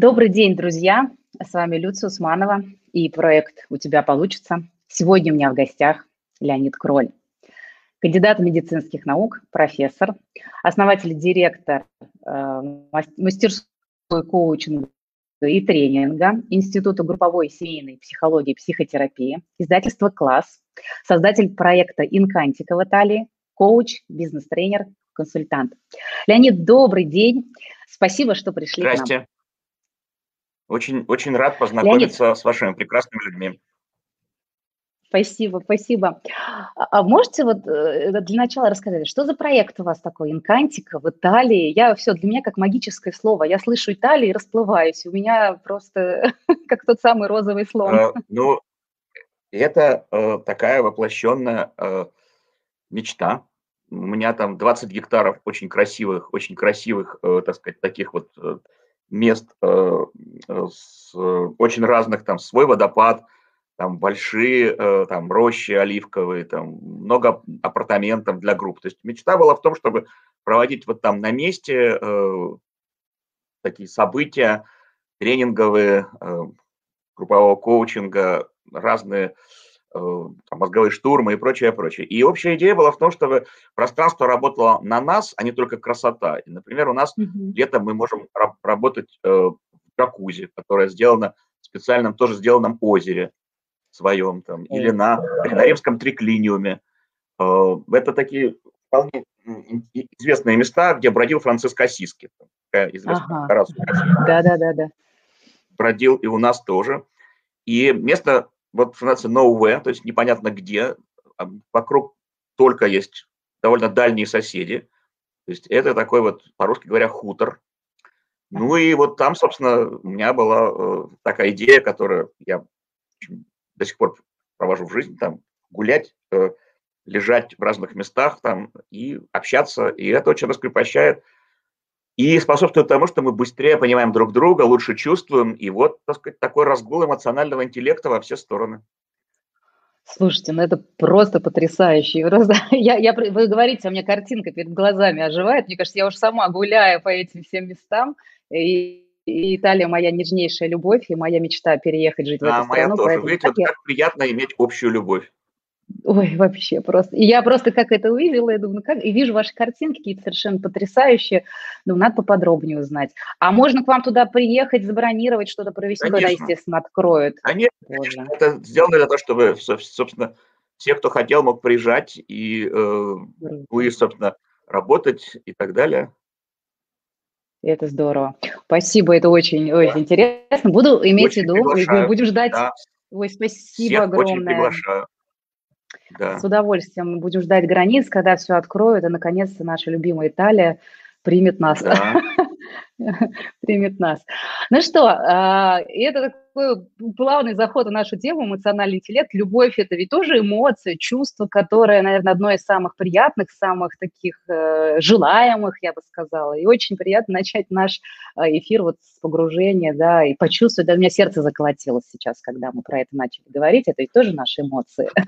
Добрый день, друзья! С вами Люция Усманова и проект «У тебя получится». Сегодня у меня в гостях Леонид Кроль, кандидат медицинских наук, профессор, основатель, директор э, мастерской коучинга и тренинга Института групповой семейной психологии и психотерапии, издательство «Класс», создатель проекта «Инкантика» в Италии, коуч, бизнес-тренер, консультант. Леонид, добрый день. Спасибо, что пришли Здрасте. к нам. Очень, очень рад познакомиться Леонид. с вашими прекрасными людьми. Спасибо, спасибо. А, а можете вот э, для начала рассказать, что за проект у вас такой, Инкантика в Италии? Я все, для меня как магическое слово. Я слышу Италию и расплываюсь. У меня просто как тот самый розовый слон. А, ну, это э, такая воплощенная э, мечта. У меня там 20 гектаров очень красивых, очень красивых, э, так сказать, таких вот э, мест э, э, с очень разных, там свой водопад, там большие э, там рощи оливковые, там много апартаментов для групп. То есть мечта была в том, чтобы проводить вот там на месте такие события тренинговые, группового коучинга, разные мозговые штурмы и прочее, прочее. И общая идея была в том, чтобы пространство работало на нас, а не только красота. И, например, у нас mm-hmm. летом мы можем работать э, в джакузи, которое сделано в специальном, тоже сделанном озере своем, там, mm-hmm. или на Римском триклиниуме. Э, это такие вполне известные места, где бродил Франциск Осиски. Известная ага. Да, да, да, да. Бродил и у нас тоже. И место вот становится nowhere, то есть непонятно где, а вокруг только есть довольно дальние соседи, то есть это такой вот, по-русски говоря, хутор. Ну и вот там, собственно, у меня была э, такая идея, которую я до сих пор провожу в жизни, там гулять, э, лежать в разных местах там и общаться, и это очень раскрепощает и способствует тому, что мы быстрее понимаем друг друга, лучше чувствуем, и вот, так сказать, такой разгул эмоционального интеллекта во все стороны. Слушайте, ну это просто потрясающе. Просто, я, я, вы говорите, у меня картинка перед глазами оживает. Мне кажется, я уж сама гуляю по этим всем местам, и, и Италия моя нежнейшая любовь, и моя мечта переехать жить в эту а, страну. Моя тоже. Видите, вот как приятно иметь общую любовь. Ой, вообще просто. И я просто как это увидела, я думаю, ну как, и вижу ваши картинки какие-то совершенно потрясающие, ну, надо поподробнее узнать. А можно к вам туда приехать, забронировать, что-то провести, конечно. когда, естественно, откроют? Конечно, конечно. Это сделано для того, чтобы, собственно, все, кто хотел, мог приезжать и, э, ну, и собственно, работать и так далее. Это здорово. Спасибо, это очень, очень да. интересно. Буду иметь очень в виду, будем ждать. Да. Ой, спасибо Всех огромное. Очень приглашаю. Да. С удовольствием мы будем ждать границ, когда все откроют, и наконец-то наша любимая Италия примет нас. Да. примет нас. Ну что, а, это такой плавный заход в нашу тему, эмоциональный интеллект. Любовь – это ведь тоже эмоция, чувство, которое, наверное, одно из самых приятных, самых таких э, желаемых, я бы сказала. И очень приятно начать наш а, эфир вот с погружения, да, и почувствовать, да, у меня сердце заколотилось сейчас, когда мы про это начали говорить, это ведь тоже наши эмоции.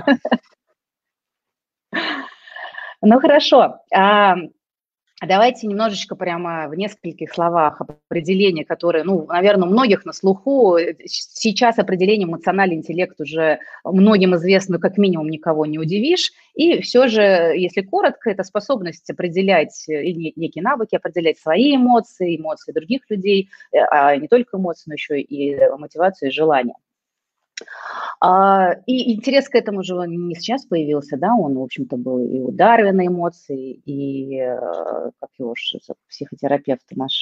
Ну хорошо. Давайте немножечко прямо в нескольких словах определение, которое, ну, наверное, многих на слуху. Сейчас определение эмоциональный интеллект уже многим известно, как минимум никого не удивишь. И все же, если коротко, это способность определять, и некие навыки, определять свои эмоции, эмоции других людей, э, а не только эмоции, но еще и мотивацию и желание. А, и интерес к этому же не сейчас появился, да, он, в общем-то, был и у Дарвина эмоции, и, э, как его же, психотерапевт наш,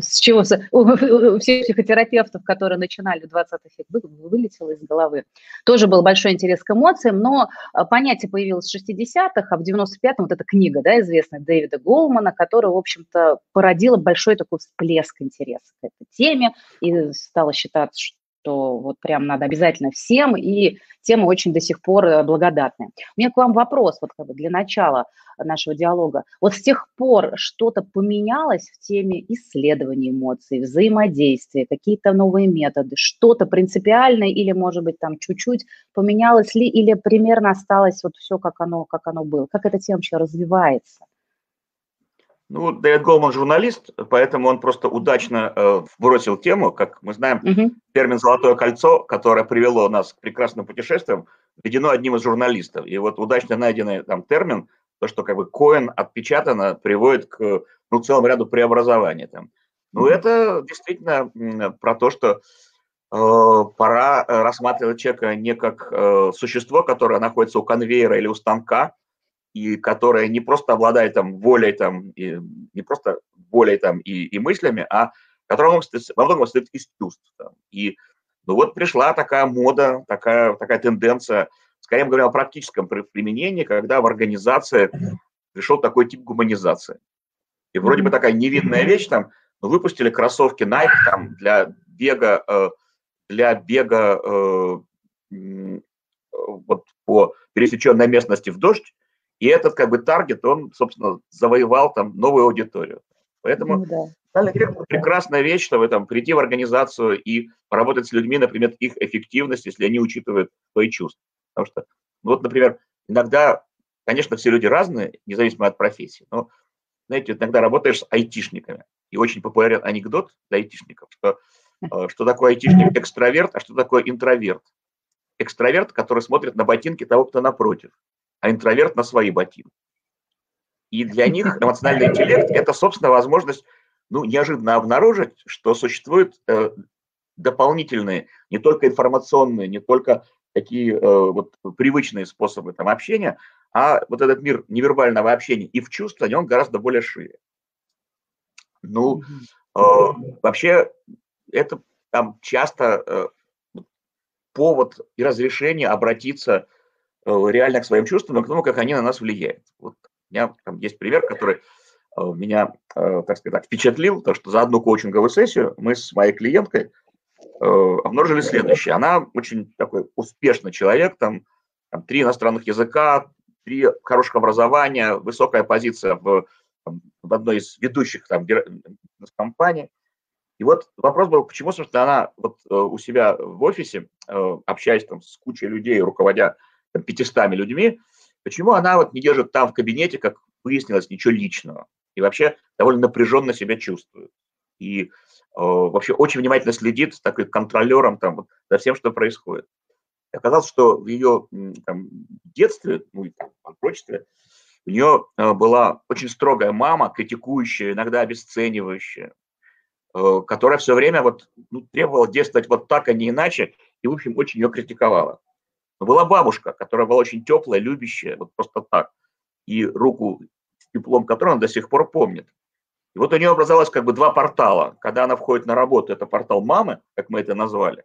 с чего, у всех психотерапевтов, которые начинали в 20 век, вылетело из головы. Тоже был большой интерес к эмоциям, но а, понятие появилось в 60-х, а в 95-м вот эта книга, да, известная Дэвида Голмана, которая, в общем-то, породила большой такой всплеск интереса к этой теме, и стало считаться, что что вот прям надо обязательно всем, и тема очень до сих пор э, благодатная. У меня к вам вопрос, вот как бы для начала нашего диалога. Вот с тех пор что-то поменялось в теме исследования эмоций, взаимодействия, какие-то новые методы, что-то принципиальное или, может быть, там чуть-чуть поменялось ли, или примерно осталось вот все, как оно, как оно было? Как эта тема вообще развивается? Ну, Дэвид Голман журналист, поэтому он просто удачно э, бросил тему. Как мы знаем, угу. термин «золотое кольцо», которое привело нас к прекрасным путешествиям, введено одним из журналистов. И вот удачно найденный там термин, то, что как бы коин отпечатано, приводит к ну, целому ряду преобразований. Там. Ну, это действительно про то, что э, пора рассматривать человека не как э, существо, которое находится у конвейера или у станка, и которая не просто обладает там волей там, и, не просто волей там и, и мыслями, а которая во многом состоит из чувств. Там. И ну вот пришла такая мода, такая, такая тенденция, скорее говоря, о практическом применении, когда в организации пришел такой тип гуманизации. И вроде бы такая невидная вещь, там, ну, выпустили кроссовки Nike там, для бега, э, для бега э, э, вот по пересеченной местности в дождь, и этот как бы таргет, он, собственно, завоевал там новую аудиторию. Поэтому ну, да. социальный директор – прекрасная вещь, чтобы там прийти в организацию и поработать с людьми, например, их эффективность, если они учитывают свои чувства. Потому что, ну, вот, например, иногда, конечно, все люди разные, независимо от профессии, но, знаете, иногда работаешь с айтишниками, и очень популярен анекдот для айтишников, что, э, что такое айтишник экстраверт, а что такое интроверт. Экстраверт, который смотрит на ботинки того, кто напротив а интроверт на свои ботинки. И для них эмоциональный интеллект – это, собственно, возможность ну, неожиданно обнаружить, что существуют э, дополнительные, не только информационные, не только такие э, вот привычные способы там, общения, а вот этот мир невербального общения и в чувствовании, он гораздо более шире. Ну, э, вообще, это там часто э, повод и разрешение обратиться Э, реально к своим чувствам и к тому, как они на нас влияют. Вот у меня там есть пример, который э, меня, э, так сказать, впечатлил, то, что за одну коучинговую сессию мы с моей клиенткой обнаружили следующее. Она очень такой успешный человек, там, там три иностранных языка, три хороших образования, высокая позиция в, в одной из ведущих там, компаний. И вот вопрос был, почему, собственно, она вот у себя в офисе, общаясь там с кучей людей, руководя 500 людьми, почему она вот не держит там в кабинете, как выяснилось, ничего личного. И вообще довольно напряженно себя чувствует. И э, вообще очень внимательно следит с такой контролером там, вот, за всем, что происходит. И оказалось, что в ее там, детстве, ну и там, прочестве, у нее э, была очень строгая мама, критикующая, иногда обесценивающая, э, которая все время вот, ну, требовала действовать вот так, а не иначе, и, в общем, очень ее критиковала. Но была бабушка, которая была очень теплая, любящая, вот просто так. И руку с теплом которой она до сих пор помнит. И вот у нее образовалось как бы два портала. Когда она входит на работу, это портал мамы, как мы это назвали.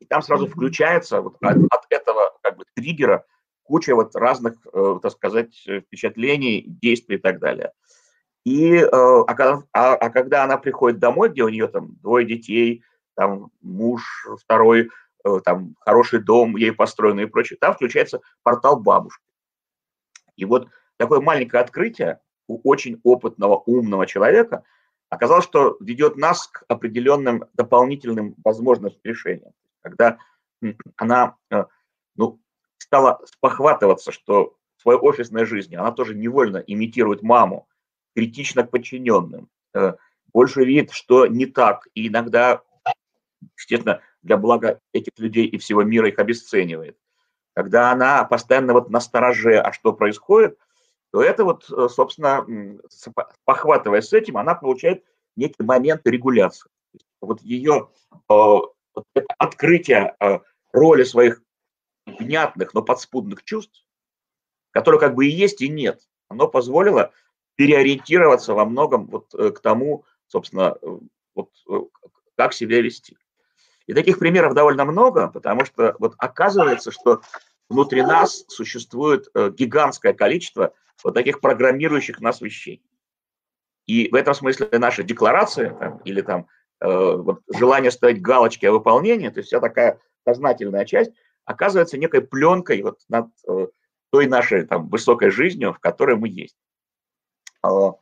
И там сразу включается вот от, от этого как бы триггера куча вот разных, э, так сказать, впечатлений, действий и так далее. И, э, а, когда, а, а когда она приходит домой, где у нее там двое детей, там муж второй Э, там хороший дом ей построенный и прочее, там включается портал бабушки. И вот такое маленькое открытие у очень опытного, умного человека оказалось, что ведет нас к определенным дополнительным возможностям решения. Когда она э, ну, стала спохватываться, что в своей офисной жизни она тоже невольно имитирует маму, критично к подчиненным, э, больше видит, что не так, и иногда, естественно, для блага этих людей и всего мира их обесценивает. Когда она постоянно вот на стороже, а что происходит, то это вот, э, собственно, похватывая с этим, она получает некий момент регуляции. Вот ее э, вот открытие э, роли своих внятных, но подспудных чувств, которые как бы и есть, и нет, оно позволило переориентироваться во многом вот к тому, собственно, вот как себя вести. И таких примеров довольно много, потому что вот оказывается, что внутри нас существует э, гигантское количество вот таких программирующих нас вещей. И в этом смысле наша декларация там, или там э, вот, желание ставить галочки о выполнении, то есть вся такая сознательная часть, оказывается некой пленкой вот над э, той нашей там высокой жизнью, в которой мы есть. Э,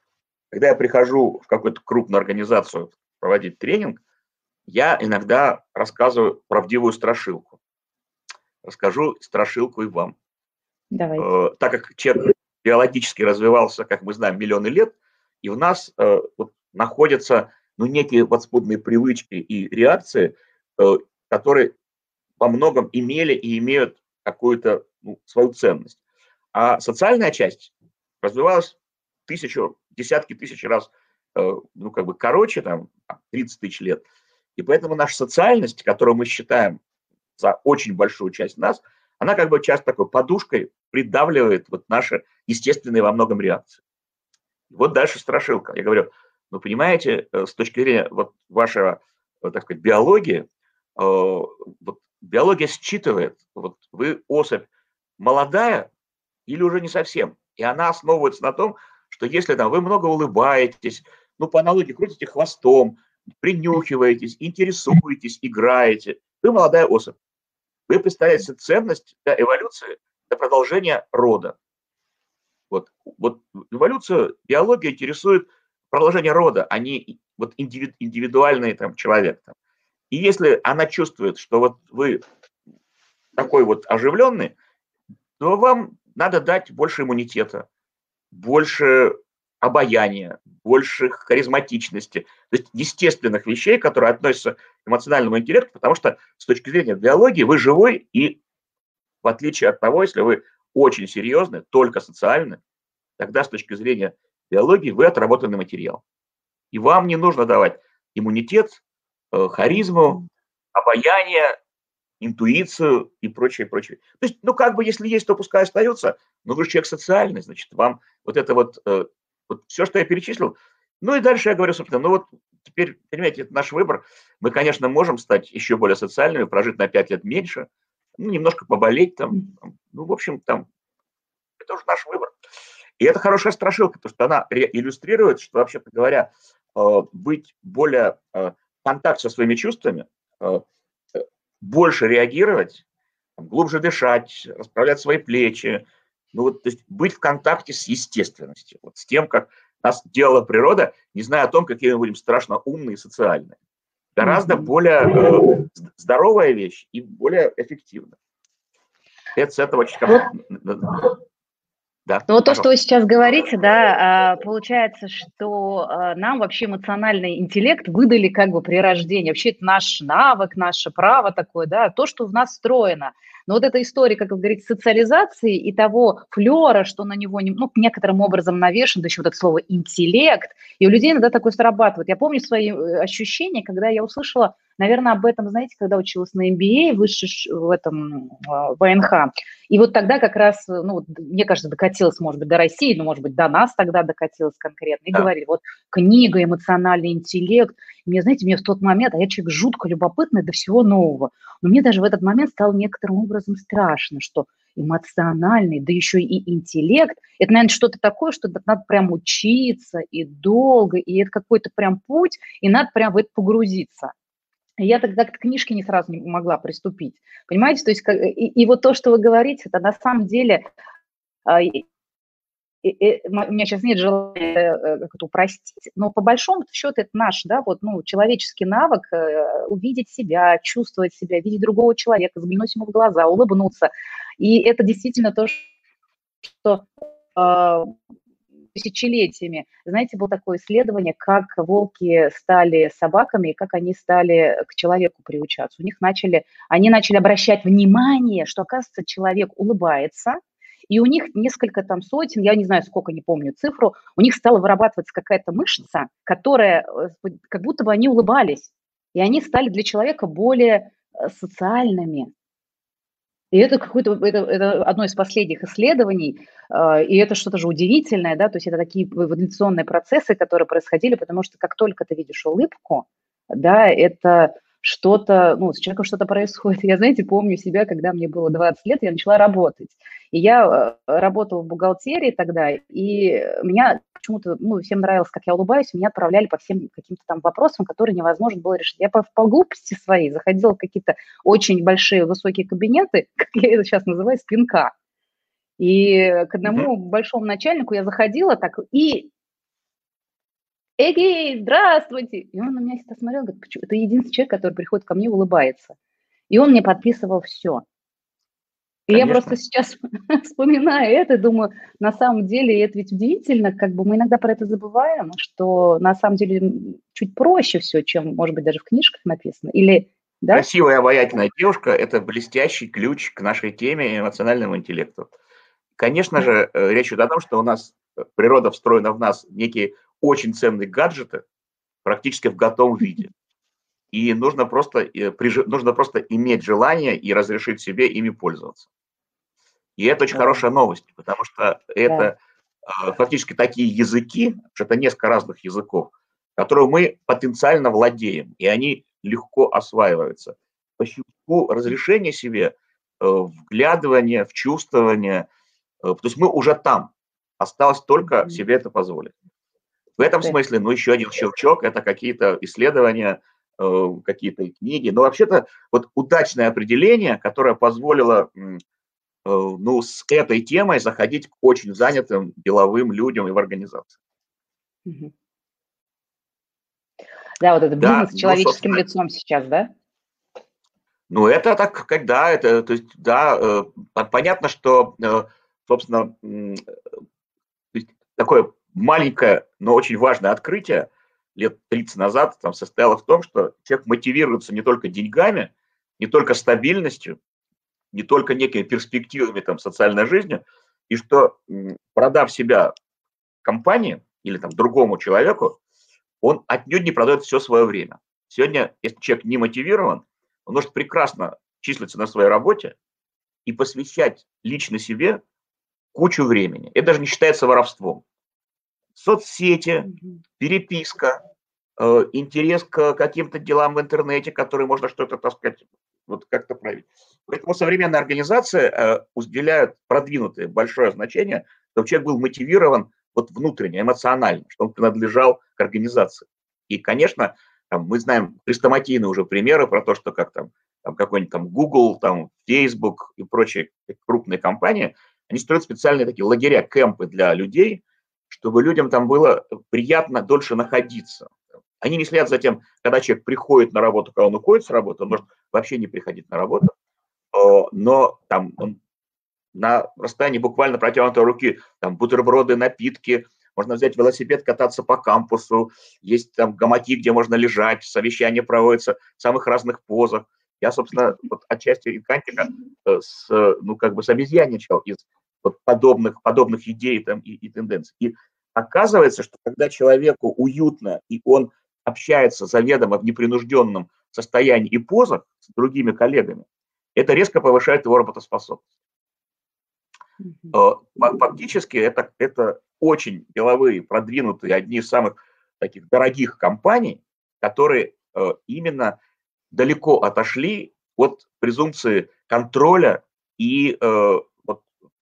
когда я прихожу в какую-то крупную организацию проводить тренинг, я иногда рассказываю правдивую страшилку. Расскажу страшилку и вам. Давайте. Э, так как человек биологически развивался, как мы знаем, миллионы лет, И в нас э, вот, находятся ну, некие подспудные привычки и реакции, э, которые во многом имели и имеют какую-то ну, свою ценность. А социальная часть развивалась тысячу, десятки тысяч раз, э, ну, как бы короче, там, 30 тысяч лет. И поэтому наша социальность, которую мы считаем за очень большую часть нас, она как бы часто такой подушкой придавливает вот наши естественные во многом реакции. Вот дальше страшилка. Я говорю, ну, понимаете, э, с точки зрения вот вашего, э, так сказать, биологии, вот биология считывает, вот вы особь молодая или уже не совсем, и она основывается на том, что если там вы много улыбаетесь, ну, по аналогии крутите хвостом, принюхиваетесь, интересуетесь, играете, вы молодая особь. Вы представляете ценность для эволюции, для продолжения рода. Вот, вот эволюцию, биология интересует продолжение рода, а не вот индивид, индивидуальный там, человек. Там. И если она чувствует, что вот вы такой вот оживленный, то вам надо дать больше иммунитета, больше обаяния, больше харизматичности, то есть естественных вещей, которые относятся к эмоциональному интеллекту, потому что с точки зрения биологии вы живой, и в отличие от того, если вы очень серьезны, только социальны, тогда с точки зрения биологии вы отработанный материал. И вам не нужно давать иммунитет, э, харизму, обаяние, интуицию и прочее, прочее. То есть, ну, как бы, если есть, то пускай остается, но вы же человек социальный, значит, вам вот это вот, э, вот все, что я перечислил. Ну и дальше я говорю, собственно, ну вот теперь, понимаете, это наш выбор. Мы, конечно, можем стать еще более социальными, прожить на 5 лет меньше, ну, немножко поболеть там, ну, в общем, там, это уже наш выбор. И это хорошая страшилка, потому что она иллюстрирует, что, вообще-то говоря, э, быть более э, в контакте со своими чувствами, больше реагировать, глубже дышать, расправлять свои плечи, ну вот, то есть быть в контакте с естественностью, вот с тем, как нас делала природа, не зная о том, какие мы будем страшно умные и социальные. Гораздо более э, здоровая вещь и более эффективная. Это с этого очень да, ну, вот то, что вы сейчас говорите, да, а, получается, что а, нам вообще эмоциональный интеллект выдали как бы при рождении. Вообще это наш навык, наше право такое, да, то, что в нас встроено. Но вот эта история, как вы говорите, социализации и того флера, что на него ну, некоторым образом навешен, да еще вот это слово интеллект, и у людей иногда такое срабатывает. Я помню свои э, ощущения, когда я услышала Наверное, об этом, знаете, когда училась на MBA, выше в этом а, ВНХ. И вот тогда как раз, ну, мне кажется, докатилась, может быть, до России, ну, может быть, до нас тогда докатилась конкретно. И да. говорили, вот книга, эмоциональный интеллект. Мне, знаете, мне в тот момент, а я человек жутко любопытный до всего нового, но мне даже в этот момент стало некоторым образом страшно, что эмоциональный, да еще и интеллект, это, наверное, что-то такое, что надо прям учиться и долго, и это какой-то прям путь, и надо прям в это погрузиться. Я тогда к книжке не сразу не могла приступить. Понимаете, то есть и, и вот то, что вы говорите, это на самом деле а, у меня сейчас нет желания э, как это упростить, но по большому счету это наш, да, вот, ну, человеческий навык э, увидеть себя, чувствовать себя, видеть другого человека, взглянуть ему в глаза, улыбнуться. И это действительно то, что тысячелетиями. Знаете, было такое исследование, как волки стали собаками и как они стали к человеку приучаться. У них начали, они начали обращать внимание, что, оказывается, человек улыбается, и у них несколько там сотен, я не знаю, сколько, не помню цифру, у них стала вырабатываться какая-то мышца, которая, э, как будто бы они улыбались, и они стали для человека более э, социальными, и это какое-то, это, это одно из последних исследований, э, и это что-то же удивительное, да, то есть это такие эволюционные процессы, которые происходили, потому что как только ты видишь улыбку, да, это что-то, ну, с человеком что-то происходит. Я, знаете, помню себя, когда мне было 20 лет, я начала работать. И я э, работала в бухгалтерии тогда, и меня почему-то, ну, всем нравилось, как я улыбаюсь, меня отправляли по всем каким-то там вопросам, которые невозможно было решить. Я по, по глупости своей заходила в какие-то очень большие высокие кабинеты, как я это сейчас называю, спинка. И к одному mm-hmm. большому начальнику я заходила так, и Эгей, здравствуйте! И он на меня всегда смотрел, говорит, это единственный человек, который приходит ко мне, улыбается. И он мне подписывал все. И я просто сейчас вспоминаю это, думаю, на самом деле, это ведь удивительно, как бы мы иногда про это забываем, что на самом деле чуть проще все, чем, может быть, даже в книжках написано. Или да? Красивая, обаятельная девушка – это блестящий ключ к нашей теме эмоциональному интеллекту. Конечно же, э, речь идет о том, что у нас э, природа встроена в нас некие очень ценные гаджеты практически в готовом виде. И нужно просто, э, нужно просто иметь желание и разрешить себе ими пользоваться. И это очень да. хорошая новость, потому что это да. фактически такие языки, что это несколько разных языков, которые мы потенциально владеем, и они легко осваиваются. По щелчку разрешения себе, э, вглядывание в чувствование, э, то есть мы уже там, осталось только себе это позволить. В этом смысле, ну, еще один щелчок – это какие-то исследования, какие-то книги. Но вообще-то вот удачное определение, которое позволило ну, с этой темой заходить к очень занятым деловым людям и в организации. Да, вот это бизнес да, с человеческим ну, лицом сейчас, да? Ну, это так, когда это, то есть, да, э, понятно, что, э, собственно, э, такое маленькое, но очень важное открытие лет 30 назад там состояло в том, что человек мотивируется не только деньгами, не только стабильностью, не только некими перспективами там социальной жизни, и что, продав себя компании или там другому человеку, он отнюдь не продает все свое время. Сегодня, если человек не мотивирован, он может прекрасно числиться на своей работе и посвящать лично себе кучу времени. Это даже не считается воровством. Соцсети, переписка, э, интерес к каким-то делам в интернете, которые можно что-то, так сказать, вот как-то править. Поэтому современные организации э, уделяют продвинутое большое значение, чтобы человек был мотивирован вот внутренне, эмоционально, что он принадлежал к организации. И, конечно, там, мы знаем хрестоматийные уже примеры про то, что как там, там какой-нибудь там Google, там Facebook и прочие крупные компании, они строят специальные такие лагеря, кемпы для людей, чтобы людям там было приятно дольше находиться. Они не следят за тем, когда человек приходит на работу, когда он уходит с работы, он может вообще не приходить на работу, но там он на расстоянии буквально протянутой руки, там бутерброды, напитки, можно взять велосипед, кататься по кампусу, есть там гамаки, где можно лежать, совещания проводятся в самых разных позах. Я, собственно, вот отчасти инкантика э, с, ну, как бы с обезьяничал из вот подобных, подобных идей там, и, и тенденций. И оказывается, что когда человеку уютно, и он общается заведомо в непринужденном состоянии и позах с другими коллегами, это резко повышает его работоспособность. Э, фактически это, это очень деловые, продвинутые, одни из самых таких дорогих компаний, которые э, именно далеко отошли от презумпции контроля и э,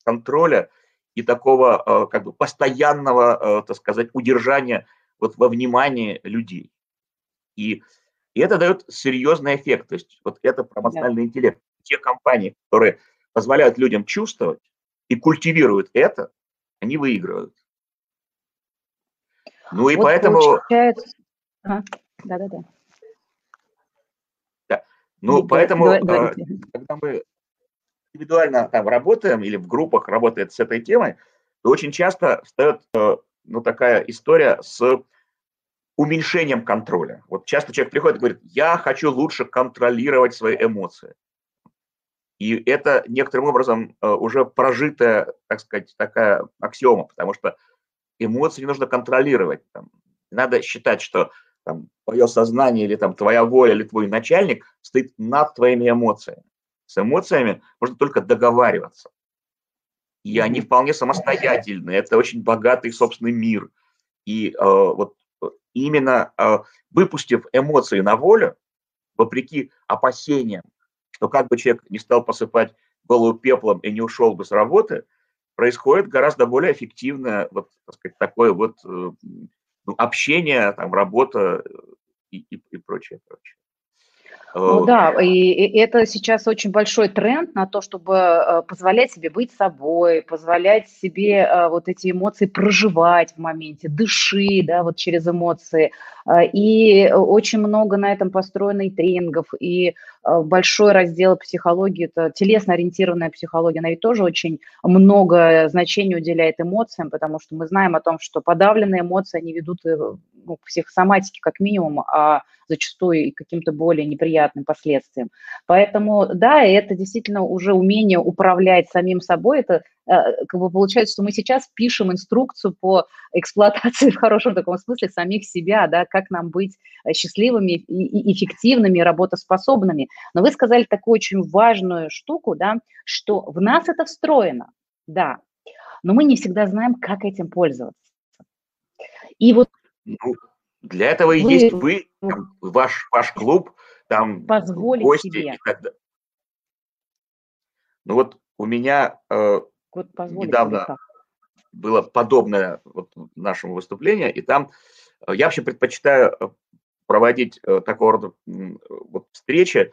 контроля и такого как бы постоянного, так сказать, удержания вот во внимании людей. И, и это дает серьезный эффект. То есть вот это про эмоциональный интеллект. Те компании, которые позволяют людям чувствовать, и культивируют это, они выигрывают. Ну и вот поэтому... Получается... Ага. Да-да-да. Да. Ну, поэтому, говорите. когда мы индивидуально там работаем или в группах работает с этой темой, то очень часто встает э, ну, такая история с уменьшением контроля. Вот часто человек приходит и говорит, я хочу лучше контролировать свои эмоции. И это некоторым образом э, уже прожитая, так сказать, такая аксиома, потому что эмоции не нужно контролировать. Там, надо считать, что там, твое сознание или там, твоя воля или твой начальник стоит над твоими эмоциями. С эмоциями можно только договариваться. И они вполне самостоятельны. Это очень богатый собственный мир. И э, вот именно э, выпустив эмоции на волю, вопреки опасениям, но как бы человек не стал посыпать голову пеплом и не ушел бы с работы, происходит гораздо более эффективное вот, так сказать, такое вот э, ну, общение, там, работа и, и, и прочее, прочее. Ну да, и, и это сейчас очень большой тренд на то, чтобы э, позволять себе быть собой, позволять себе э, вот эти эмоции проживать в моменте, дыши, да, вот через эмоции. Э, и очень много на этом построено и тренингов, и большой раздел психологии, это телесно-ориентированная психология, она ведь тоже очень много значения уделяет эмоциям, потому что мы знаем о том, что подавленные эмоции, они ведут ну, психосоматике как минимум, а зачастую и каким-то более неприятным последствиям. Поэтому, да, это действительно уже умение управлять самим собой, это э, как бы получается, что мы сейчас пишем инструкцию по эксплуатации в хорошем таком смысле самих себя, да, как нам быть счастливыми и эффективными, работоспособными. Но вы сказали такую очень важную штуку, да, что в нас это встроено, да, но мы не всегда знаем, как этим пользоваться. И вот ну, для этого и вы, есть вы, там, ваш, ваш клуб, там позволить гости себе. и так далее. Ну вот у меня э, вот недавно было подобное вот нашему выступлению, и там э, я вообще предпочитаю э, проводить э, такого рода вот, встречи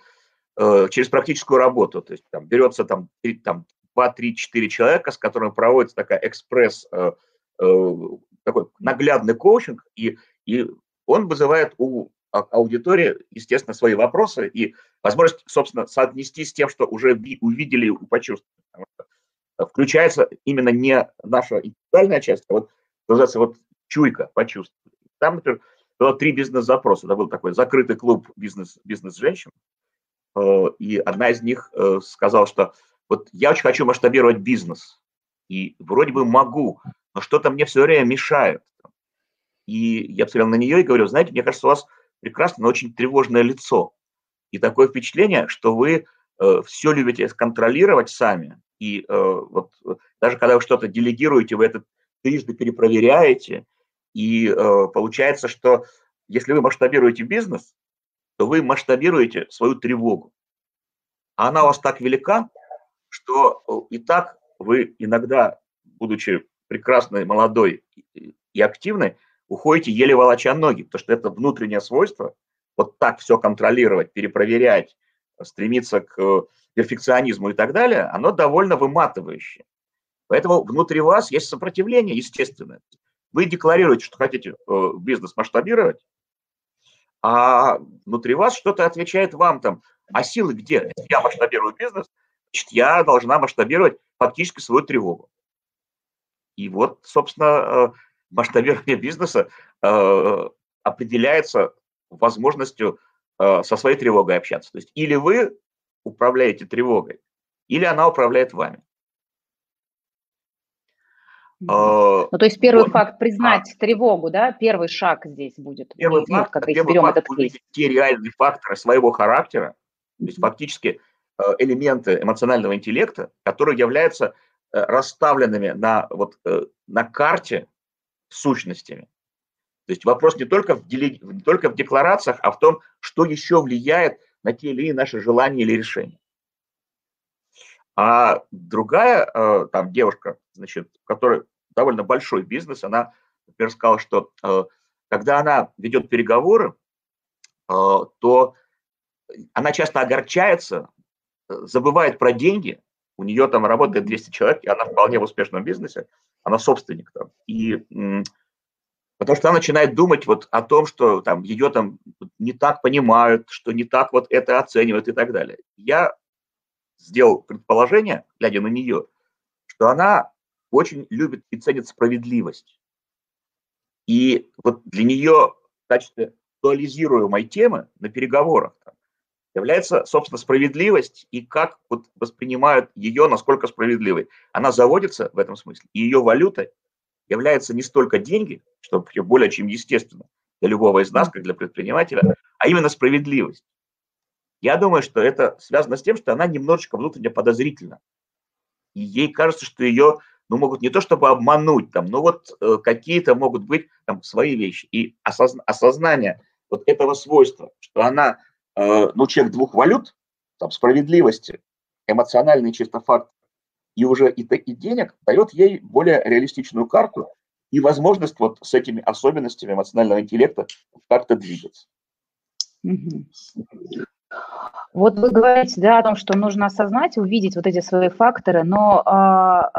э, через практическую работу. То есть там берется там, 3, там 2, 3, 4 человека, с которыми проводится такая экспресс, э, э, такой наглядный коучинг, и и он вызывает у аудитории, естественно, свои вопросы и возможность, собственно, соотнести с тем, что уже увидели и почувствовали. Включается именно не наша интеллектуальная часть, а вот, называется, вот чуйка, почувствовать. Там, например, было три бизнес-запроса. Это был такой закрытый клуб бизнес, бизнес-женщин. Э, и одна из них э, сказала, что вот я очень хочу масштабировать бизнес. И вроде бы могу, но что-то мне все время мешает. И я посмотрел на нее и говорю, знаете, мне кажется, у вас прекрасное, но очень тревожное лицо. И такое впечатление, что вы э, все любите контролировать сами. И э, вот даже когда вы что-то делегируете, вы это трижды перепроверяете. И э, получается, что если вы масштабируете бизнес, то вы масштабируете свою тревогу. А она у вас так велика, что э, и так вы иногда, будучи прекрасной, молодой и активной, уходите еле волоча ноги, потому что это внутреннее свойство, вот так все контролировать, перепроверять, стремиться к э, перфекционизму и так далее, оно довольно выматывающее. Поэтому внутри вас есть сопротивление, естественно. Вы декларируете, что хотите э, бизнес масштабировать, а внутри вас что-то отвечает вам там, а силы где? Я масштабирую бизнес, значит, я должна масштабировать фактически свою тревогу. И вот, собственно, э, масштабирование бизнеса э, определяется возможностью э, со своей тревогой общаться. То есть или вы управляете тревогой, или она управляет вами. Ну, то есть первый вот. факт признать а. тревогу, да, первый шаг здесь будет. Первый ну, факт, когда первый берем факт этот кейс. те реальные факторы своего характера, то есть фактически элементы эмоционального интеллекта, которые являются расставленными на, вот, на карте сущностями. То есть вопрос не только в, делег... не только в декларациях, а в том, что еще влияет на те или иные наши желания или решения. А другая э, там девушка, значит, у которой довольно большой бизнес, она, например, сказала, что э, когда она ведет переговоры, э, то она часто огорчается, забывает про деньги, у нее там работает 200 человек, и она вполне в успешном бизнесе, она собственник там. И потому что она начинает думать вот о том, что там ее там не так понимают, что не так вот это оценивают и так далее. Я сделал предположение, глядя на нее, что она очень любит и ценит справедливость. И вот для нее в качестве актуализируемой темы на переговорах там, является, собственно, справедливость и как вот воспринимают ее, насколько справедливой. Она заводится в этом смысле, и ее валютой является не столько деньги, что более чем естественно для любого из нас, как для предпринимателя, а именно справедливость. Я думаю, что это связано с тем, что она немножечко внутренне подозрительна. И ей кажется, что ее ну, могут не то чтобы обмануть, там, но вот э, какие-то могут быть там свои вещи. И осозна- осознание вот этого свойства, что она ну, чек двух валют, там, справедливости, эмоциональный чисто факт, и уже и, и денег дает ей более реалистичную карту и возможность вот с этими особенностями эмоционального интеллекта как-то двигаться. Вот вы говорите, да, о том, что нужно осознать, увидеть вот эти свои факторы, но а,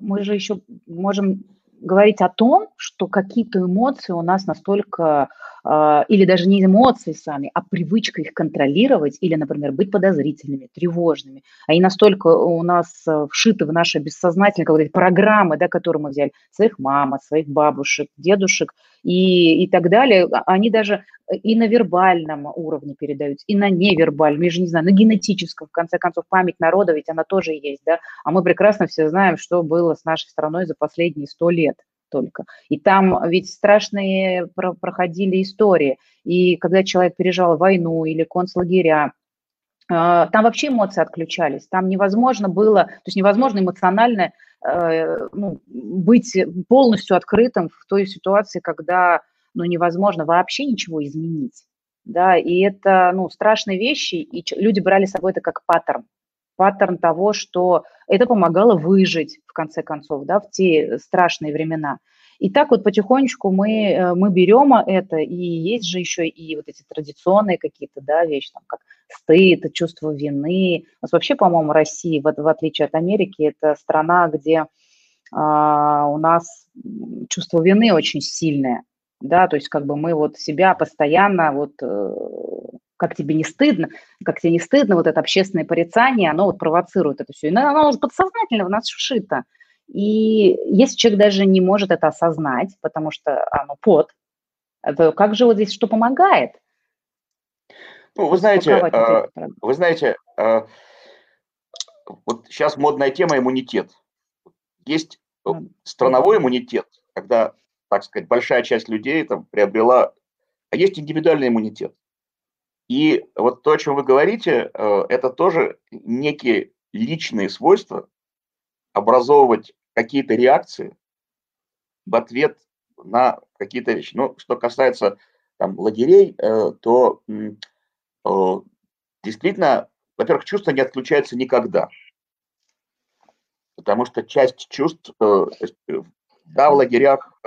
мы же еще можем говорить о том, что какие-то эмоции у нас настолько а, или даже не эмоции сами, а привычка их контролировать или, например, быть подозрительными, тревожными. Они настолько у нас э, вшиты в наше бессознательное, как эти программы, да, которые мы взяли, своих мам, своих бабушек, дедушек и, и так далее, а, они даже и на вербальном уровне передаются, и на невербальном, я же не знаю, на генетическом, в конце концов, память народа, ведь она тоже есть, да, а мы прекрасно все знаем, что было с нашей страной за последние сто лет только. И там ведь страшные проходили истории. И когда человек пережил войну или концлагеря, а, там вообще эмоции отключались. Там невозможно было, то есть невозможно эмоционально э, ну, быть полностью открытым в той ситуации, когда ну, невозможно вообще ничего изменить. Да, и это ну, страшные вещи, и люди брали с собой это как паттерн паттерн того, что это помогало выжить, в конце концов, да, в те страшные времена. И так вот потихонечку мы, э, мы берем это, и есть же еще и вот эти традиционные какие-то, да, вещи, там, как стыд, чувство вины. У нас вообще, по-моему, Россия, в, в отличие от Америки, это страна, где а, у нас чувство вины очень сильное, да, то есть как бы мы вот себя постоянно вот э, как тебе не стыдно, как тебе не стыдно, вот это общественное порицание, оно вот провоцирует это все. И оно уже подсознательно в нас вшито. И если человек даже не может это осознать, потому что оно под, то как же вот здесь что помогает? Ну, вы знаете, э, вы знаете, э, вот сейчас модная тема иммунитет. Есть страновой иммунитет, когда, так сказать, большая часть людей там приобрела, а есть индивидуальный иммунитет. И вот то, о чем вы говорите, э, это тоже некие личные свойства образовывать какие-то реакции в ответ на какие-то вещи. Ну, что касается там, лагерей, э, то э, действительно, во-первых, чувства не отключаются никогда. Потому что часть чувств, да, в лагерях,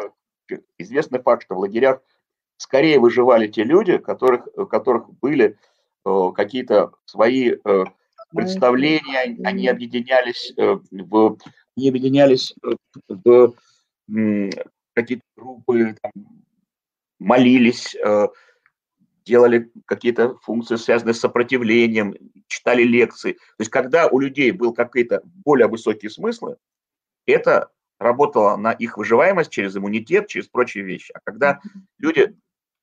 известный факт, что в лагерях скорее выживали те люди, которых, у которых были э, какие-то свои э, представления, они объединялись э, в, они объединялись в какие-то группы, там, молились, делали какие-то функции, связанные с сопротивлением, читали лекции. То есть когда у людей был какие-то более высокие смыслы, это работало на их выживаемость через иммунитет, через прочие вещи. А когда люди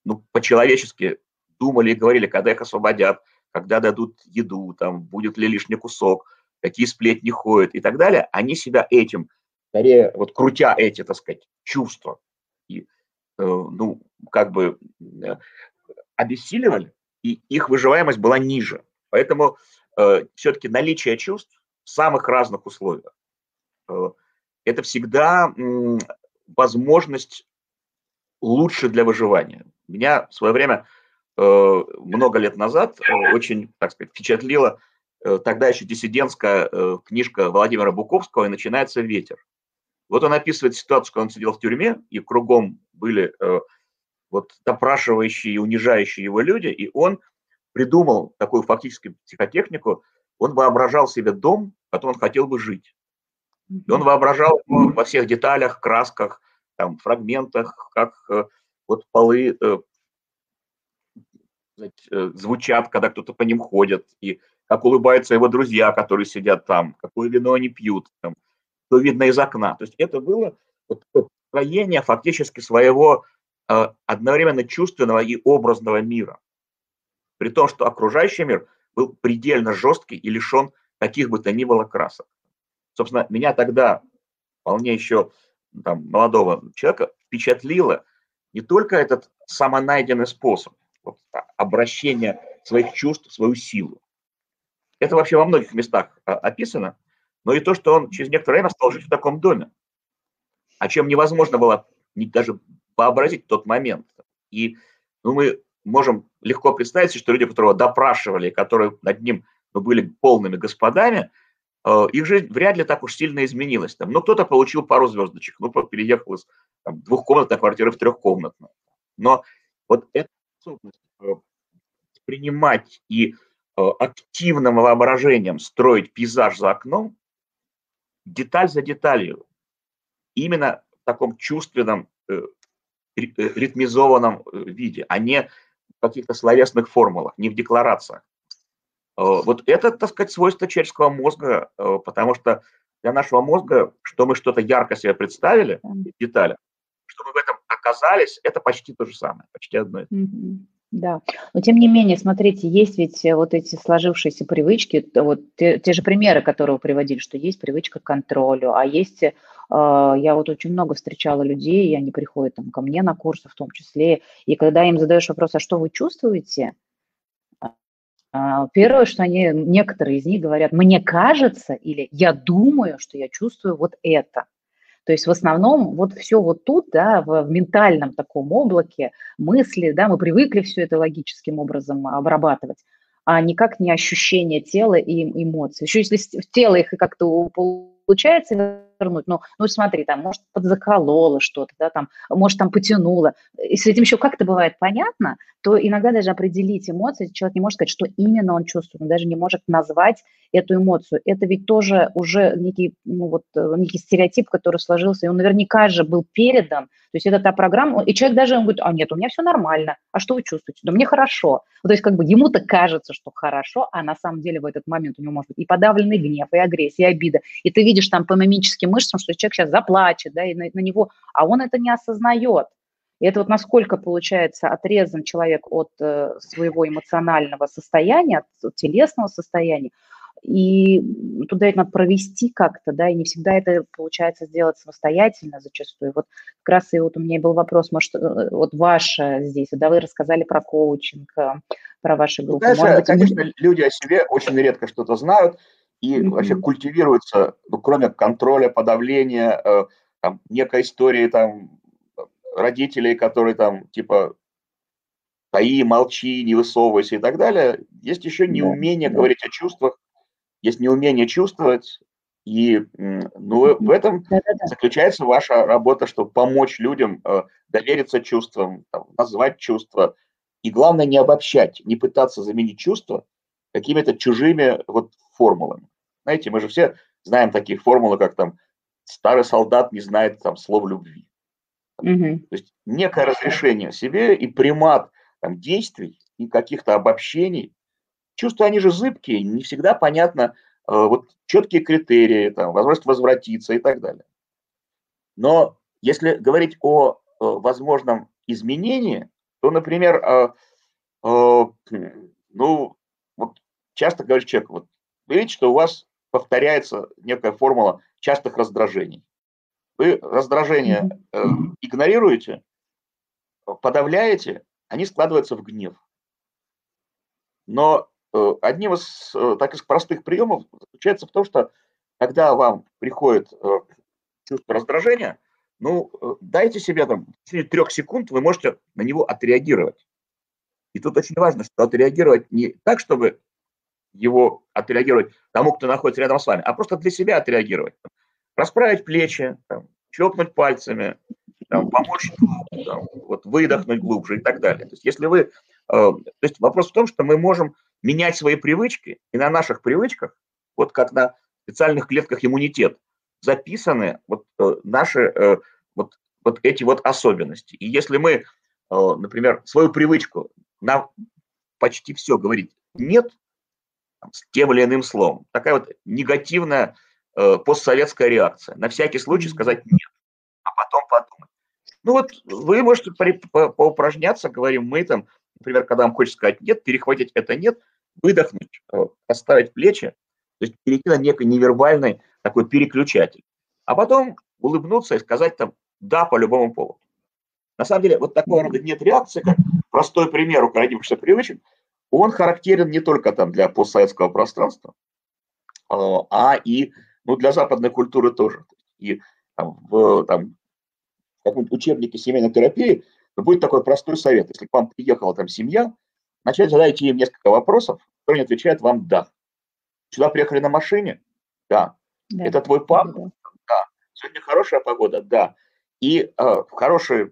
ну, по-человечески думали и говорили, когда их освободят, когда дадут еду, там, будет ли лишний кусок, какие сплетни ходят и так далее, они себя этим, скорее, вот крутя эти, так сказать, чувства, и, э, ну, как бы э, обессиливали, и их выживаемость была ниже. Поэтому э, все-таки наличие чувств в самых разных условиях э, это всегда возможность лучше для выживания. Меня в свое время, э, много лет назад, э, очень, так сказать, впечатлила э, тогда еще диссидентская книжка Владимира Буковского «И начинается ветер». Вот он описывает ситуацию, когда он сидел в тюрьме, и кругом были вот допрашивающие и унижающие его люди, и он придумал такую фактически психотехнику, он воображал себе дом, в котором он хотел бы жить. И он воображал во всех деталях, красках, там, фрагментах, как э, вот полы э, э, звучат, когда кто-то по ним ходит, и как улыбаются его друзья, которые сидят там, какое вино они пьют, там, что видно из окна. То есть это было вот строение фактически своего э, одновременно чувственного и образного мира. При том, что окружающий мир был предельно жесткий и лишен каких бы то ни было красок. Собственно, меня тогда вполне еще там, молодого человека впечатлило не только этот самонайденный способ вот, а, обращения своих чувств в свою силу. Это вообще во многих местах а, описано, но и то, что он через некоторое время стал жить в таком доме, о чем невозможно было даже вообразить в тот момент. И ну, мы можем легко представить, что люди, которого допрашивали, которые над ним ну, были полными господами, их жизнь вряд ли так уж сильно изменилась. Там, ну, кто-то получил пару звездочек, ну, переехал из там, двухкомнатной квартиры в трехкомнатную. Но вот эта способность э, принимать и активным воображением строить пейзаж за окном, деталь за деталью, именно в таком чувственном, ритмизованном виде, а не в каких-то словесных формулах, не в декларациях. Вот это, так сказать, свойство человеческого мозга, потому что для нашего мозга, что мы что-то ярко себе представили в деталях, что мы в этом оказались, это почти то же самое, почти одно и то же. Да, но тем не менее, смотрите, есть ведь э, вот эти сложившиеся привычки, вот те, те же примеры, которые вы приводили, что есть привычка к контролю, а есть, э, я вот очень много встречала людей, и они приходят там ко мне на курсы в том числе, и когда им задаешь вопрос, а что вы чувствуете, первое, что они, некоторые из них говорят, мне кажется или я думаю, что я чувствую вот это. То есть в основном вот все вот тут, да, в, в ментальном таком облаке мысли, да, мы привыкли все это логическим образом обрабатывать, а никак не ощущение тела и эмоций. Еще если в тело их как-то получается вернуть, но, ну, смотри, там, может, подзакололо что-то, да, там, может, там потянуло. Если этим еще как-то бывает понятно, то иногда даже определить эмоции, человек не может сказать, что именно он чувствует, он даже не может назвать эту эмоцию. Это ведь тоже уже некий, ну, вот, э, некий стереотип, который сложился, и он наверняка же был передан. То есть это та программа, и человек даже он говорит, а нет, у меня все нормально, а что вы чувствуете? Да мне хорошо. то есть как бы ему-то кажется, что хорошо, а на самом деле в этот момент у него может быть и подавленный гнев, и агрессия, и обида. И ты видишь там по мимическим мышцам, что человек сейчас заплачет, да, и на, на него, а он это не осознает. И это вот насколько, получается, отрезан человек от э, своего эмоционального состояния, от телесного состояния, и туда это надо провести как-то, да, и не всегда это получается сделать самостоятельно зачастую. Вот как раз и вот у меня был вопрос, может, э, вот ваше здесь, да, вы рассказали про коучинг, э, про ваши группы. Знаешь, может быть, конечно, вы... люди о себе очень редко что-то знают, и mm-hmm. вообще культивируется, ну, кроме контроля, подавления, э, там, некой истории там родителей, которые там типа таи, молчи, не высовывайся и так далее, есть еще неумение да, говорить о чувствах, есть неумение чувствовать, и ну, в этом заключается ваша работа, чтобы помочь людям э, довериться чувствам, там, назвать чувства, и главное не обобщать, не пытаться заменить чувства какими-то чужими вот формулами. Знаете, мы же все знаем такие формулы, как там старый солдат не знает там слов любви. Угу. То есть некое разрешение себе и примат там, действий и каких-то обобщений Чувства, они же зыбкие, не всегда понятно, э, вот четкие критерии, там, возможность возвратиться и так далее. Но если говорить о э, возможном изменении, то, например, э, ну, вот часто говорит человек, вот видите, что у вас повторяется некая формула частых раздражений. Вы раздражение э, игнорируете, подавляете, они складываются в гнев. Но Э, одним из э, так из простых приемов заключается в том, что когда вам приходит э, чувство раздражения, ну, дайте себе там в течение трех секунд, вы можете на него отреагировать. И тут очень важно, что отреагировать не так, чтобы его отреагировать тому, кто находится рядом с вами, а просто для себя отреагировать. Расправить плечи, там, чопнуть пальцами, там, помочь там, вот, выдохнуть глубже и так далее. То есть если вы... Э, то есть вопрос в том, что мы можем менять свои привычки, и на наших привычках, вот как на специальных клетках иммунитет, записаны вот э, наши э, вот, вот эти вот особенности. И если мы, э, например, свою привычку на почти все говорить нет, там, с тем или иным словом, такая вот негативная э, постсоветская реакция. На всякий случай сказать нет, а потом подумать. Ну вот вы можете поупражняться, говорим мы там, например, когда вам хочется сказать нет, перехватить это нет, выдохнуть, э, поставить плечи, то есть перейти на некий невербальный такой переключатель. А потом улыбнуться и сказать там «да» по любому поводу. На самом деле, вот такого рода нет реакции, как простой пример укоротившихся привычек, он характерен не только там для постсоветского пространства, а, а и ну, для западной культуры тоже. И там, в, там, каком-то учебнике семейной терапии будет такой простой совет. Если к вам приехала там семья, Вначале задайте им несколько вопросов, кто не отвечает вам «да». Сюда приехали на машине? Да. да. Это твой папа? Да. да. Сегодня хорошая погода? Да. И э, хорошие,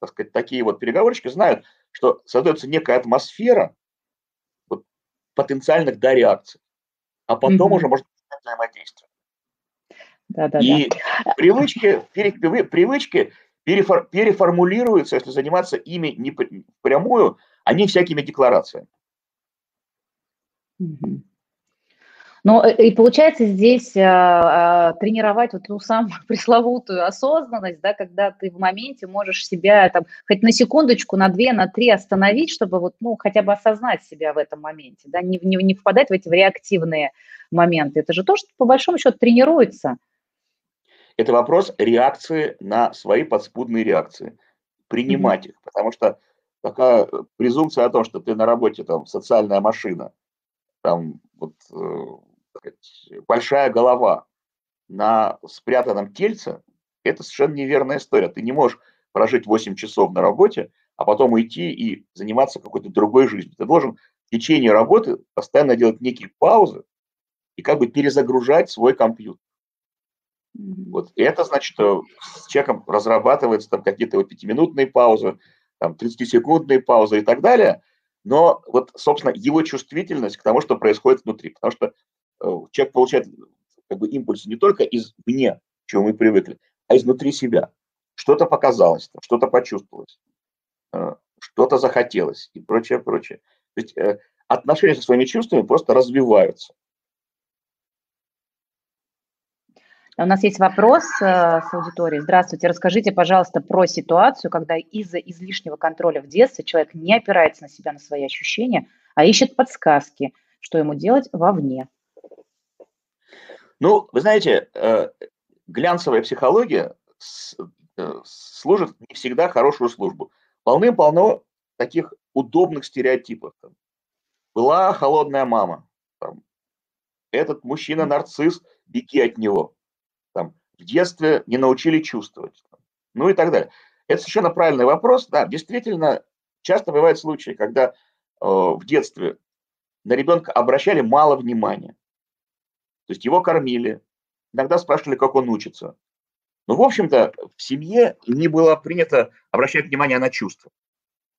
так сказать, такие вот переговорщики знают, что создается некая атмосфера, потенциальных да, реакций. А потом mm-hmm. уже быть взаимодействие. Да, да, и да. привычки, привычки перефор, переформулируются, если заниматься ими не прямую, они всякими декларациями. Угу. Но и получается здесь а, тренировать вот ту самую пресловутую осознанность, да, когда ты в моменте можешь себя там хоть на секундочку, на две, на три остановить, чтобы вот, ну, хотя бы осознать себя в этом моменте, да, не, не, не впадать в эти в реактивные моменты. Это же то, что по большому счету тренируется. Это вопрос реакции на свои подспудные реакции. Принимать mm-hmm. их, потому что такая презумпция о том, что ты на работе там социальная машина, там вот э, большая голова на спрятанном тельце, это совершенно неверная история. Ты не можешь прожить 8 часов на работе, а потом уйти и заниматься какой-то другой жизнью. Ты должен в течение работы постоянно делать некие паузы и как бы перезагружать свой компьютер. Вот и это значит, что с человеком разрабатываются там какие-то вот пятиминутные паузы, там 30-секундные паузы и так далее, но вот, собственно, его чувствительность к тому, что происходит внутри, потому что э, человек получает как бы импульсы не только извне, к чему мы привыкли, а изнутри себя. Что-то показалось, что-то почувствовалось, э, что-то захотелось и прочее, прочее. То есть э, отношения со своими чувствами просто развиваются. У нас есть вопрос э, с аудиторией. Здравствуйте, расскажите, пожалуйста, про ситуацию, когда из-за излишнего контроля в детстве человек не опирается на себя, на свои ощущения, а ищет подсказки, что ему делать вовне. Ну, вы знаете, э, глянцевая психология э, служит не всегда хорошую службу. Полным-полно таких удобных стереотипов. Была холодная мама. Этот мужчина-нарцисс, беги от него там, в детстве не научили чувствовать, ну и так далее. Это совершенно правильный вопрос. Да, действительно, часто бывают случаи, когда э, в детстве на ребенка обращали мало внимания. То есть его кормили, иногда спрашивали, как он учится. Но, в общем-то, в семье не было принято обращать внимание на чувства.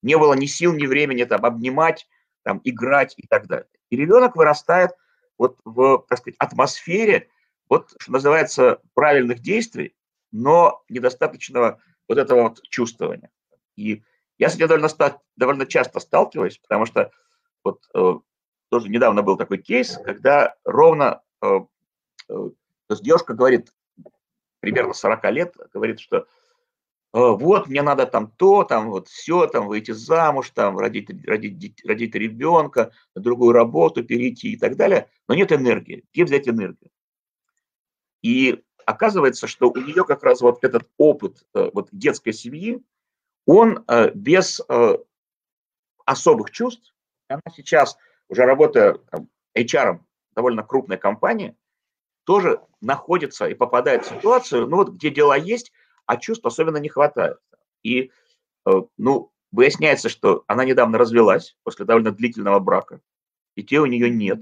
Не было ни сил, ни времени там обнимать, там, играть и так далее. И ребенок вырастает вот в, так сказать, атмосфере, вот, что называется, правильных действий, но недостаточного вот этого вот чувствования. И я с этим довольно, довольно часто сталкиваюсь, потому что вот э, тоже недавно был такой кейс, когда ровно то есть девушка говорит, примерно 40 лет, говорит, что э, вот, мне надо там то, там вот все, там выйти замуж, там родить, родить, родить ребенка, на другую работу перейти и так далее, но нет энергии. Где взять энергию? И оказывается, что у нее как раз вот этот опыт э, вот детской семьи, он э, без э, особых чувств, она сейчас, уже работая HR довольно крупной компании, тоже находится и попадает в ситуацию, ну вот где дела есть, а чувств особенно не хватает. И, ну, выясняется, что она недавно развелась после довольно длительного брака, детей у нее нет.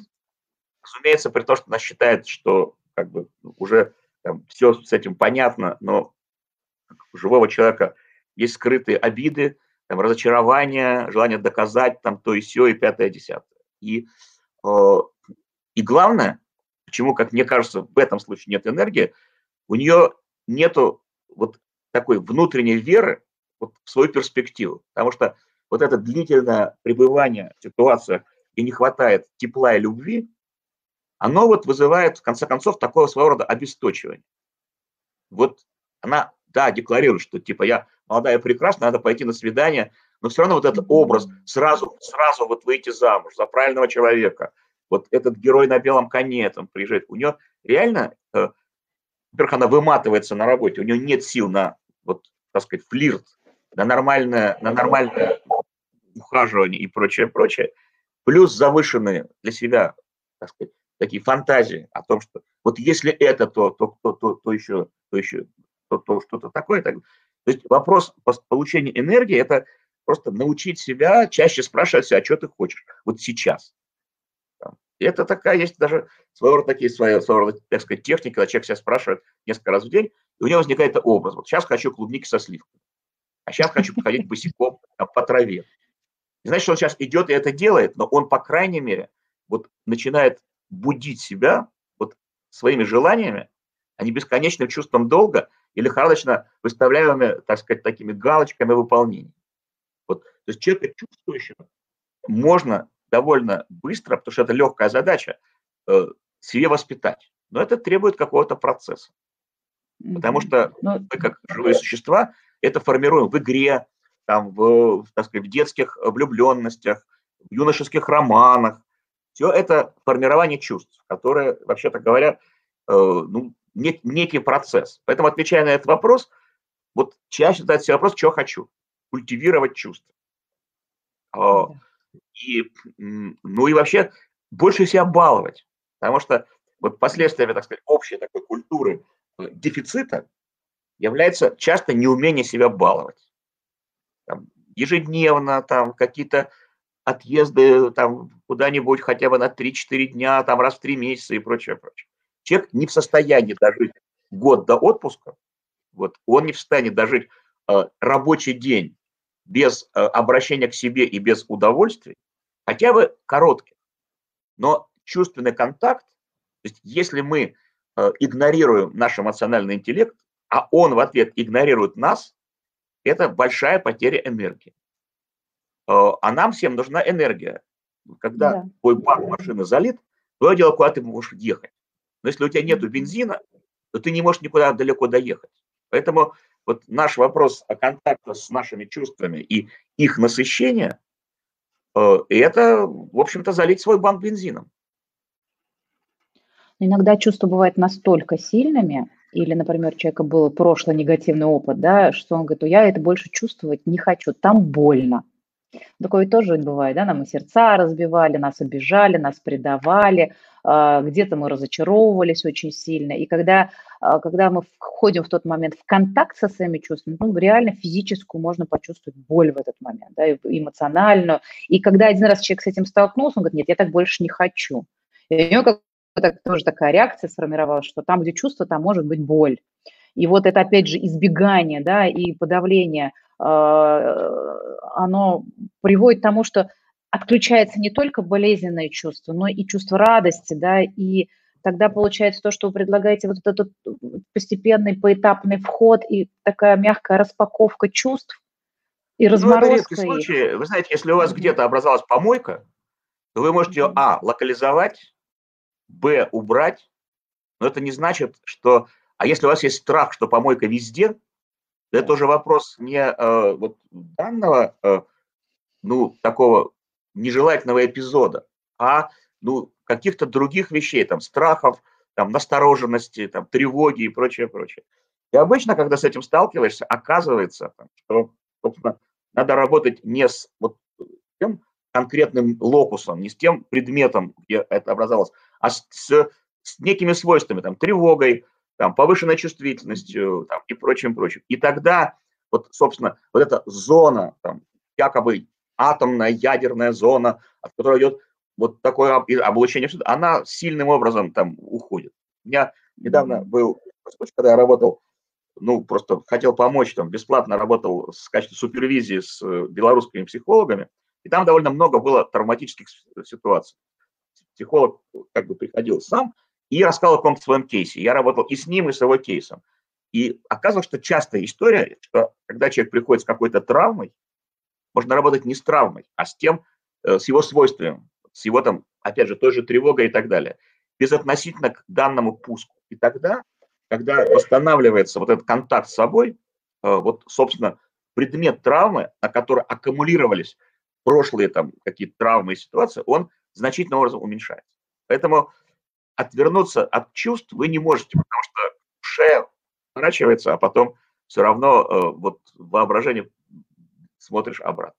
Разумеется, при том, что она считает, что как бы уже там, все с этим понятно, но у живого человека есть скрытые обиды, там, разочарования, желание доказать там то и все, и пятое, десятое. И, э, и главное, почему, как мне кажется, в этом случае нет энергии, у нее нету вот такой внутренней веры вот в свою перспективу. Потому что вот это длительное пребывание в ситуациях, и не хватает тепла и любви, оно вот вызывает, в конце концов, такого своего рода обесточивание. Вот она, да, декларирует, что типа я молодая и прекрасная, надо пойти на свидание, но все равно вот этот образ сразу, сразу вот выйти замуж за правильного человека, вот этот герой на белом коне там приезжает, у нее реально, э, во-первых, она выматывается на работе, у нее нет сил на, вот, так сказать, флирт, на нормальное, на нормальное ухаживание и прочее, прочее, плюс завышенные для себя, так сказать, такие фантазии о том, что вот если это, то, то, то, то, то еще, то еще, то, то что-то такое. Так. То есть вопрос получения энергии – это просто научить себя чаще спрашивать себя, а что ты хочешь вот сейчас. И это такая, есть даже своего рода такие свои, своего рода, так сказать, техника, когда человек себя спрашивает несколько раз в день, и у него возникает образ. Вот сейчас хочу клубники со сливками, а сейчас хочу походить босиком по траве. Не значит, он сейчас идет и это делает, но он, по крайней мере, вот начинает будить себя вот своими желаниями, а не бесконечным чувством долга или лихорадочно выставляемыми, так сказать, такими галочками выполнения. Вот, то есть человека чувствующего можно довольно быстро, потому что это легкая задача, э, себе воспитать. Но это требует какого-то процесса. Потому что ну, мы, как живые существа, это формируем в игре, там, в, так сказать, в детских влюбленностях, в юношеских романах. Все это формирование чувств, которое, вообще-то говоря, э, ну, нек, некий процесс. Поэтому, отвечая на этот вопрос, вот чаще задать себе вопрос, что хочу. Культивировать чувства. Э, и, ну и вообще больше себя баловать. Потому что вот последствиями, так сказать, общей такой культуры э, дефицита является часто неумение себя баловать. Там, ежедневно, там, какие-то отъезды там куда-нибудь хотя бы на 3-4 дня, там раз в 3 месяца и прочее, прочее. Человек не в состоянии дожить год до отпуска, вот, он не в состоянии дожить э, рабочий день без э, обращения к себе и без удовольствий, хотя бы коротких. Но чувственный контакт, то есть если мы э, игнорируем наш эмоциональный интеллект, а он в ответ игнорирует нас, это большая потеря энергии. Э, а нам всем нужна энергия. Когда да. твой бак машины залит, твое дело, куда ты можешь ехать. Но если у тебя нет бензина, то ты не можешь никуда далеко доехать. Поэтому вот наш вопрос о контакте с нашими чувствами и их насыщение, э, это, в общем-то, залить свой банк бензином. Иногда чувства бывают настолько сильными, или, например, у человека был прошлый негативный опыт, да, что он говорит, я это больше чувствовать не хочу, там больно. Такое тоже бывает, да, нам и сердца разбивали, нас обижали, нас предавали, а, где-то мы разочаровывались очень сильно. И когда, а, когда мы входим в тот момент в контакт со своими чувствами, ну, реально физическую можно почувствовать боль в этот момент, да, эмоциональную. И когда один раз человек с этим столкнулся, он говорит, нет, я так больше не хочу. И у него как так, тоже такая реакция сформировалась, что там, где чувство, там может быть боль. И вот это, опять же, избегание, да, и подавление – а, оно приводит к тому, что отключается не только болезненное чувство, но и чувство радости, да, и тогда получается то, что вы предлагаете вот этот постепенный поэтапный вход и такая мягкая распаковка чувств и разморозка ну, это редкий случай. Вы знаете, если у вас где-то образовалась помойка, то вы можете ее, а, локализовать, б, убрать, но это не значит, что... А если у вас есть страх, что помойка везде, это уже вопрос не э, вот данного, э, ну, такого нежелательного эпизода, а ну, каких-то других вещей, там, страхов, там, настороженности, там, тревоги и прочее, прочее. И обычно, когда с этим сталкиваешься, оказывается, что, собственно, надо работать не с вот тем конкретным локусом, не с тем предметом, где это образовалось, а с, с некими свойствами, там, тревогой, там, повышенной чувствительностью там, и прочим, прочим. И тогда, вот, собственно, вот эта зона, там, якобы атомная, ядерная зона, от которой идет вот такое облучение, она сильным образом там уходит. У меня недавно был когда я работал, ну, просто хотел помочь, там, бесплатно работал в качестве супервизии с э, белорусскими психологами, и там довольно много было травматических ситуаций. Психолог как бы приходил сам, и рассказал о каком-то своем кейсе. Я работал и с ним, и с его кейсом. И оказывалось, что частая история, что когда человек приходит с какой-то травмой, можно работать не с травмой, а с тем, э, с его свойствами, с его там, опять же, той же тревогой и так далее, безотносительно к данному пуску. И тогда, когда восстанавливается вот этот контакт с собой, э, вот, собственно, предмет травмы, на который аккумулировались прошлые там какие-то травмы и ситуации, он значительным образом уменьшается. Поэтому отвернуться от чувств вы не можете, потому что шея поворачивается, а потом все равно э, вот воображение смотришь обратно.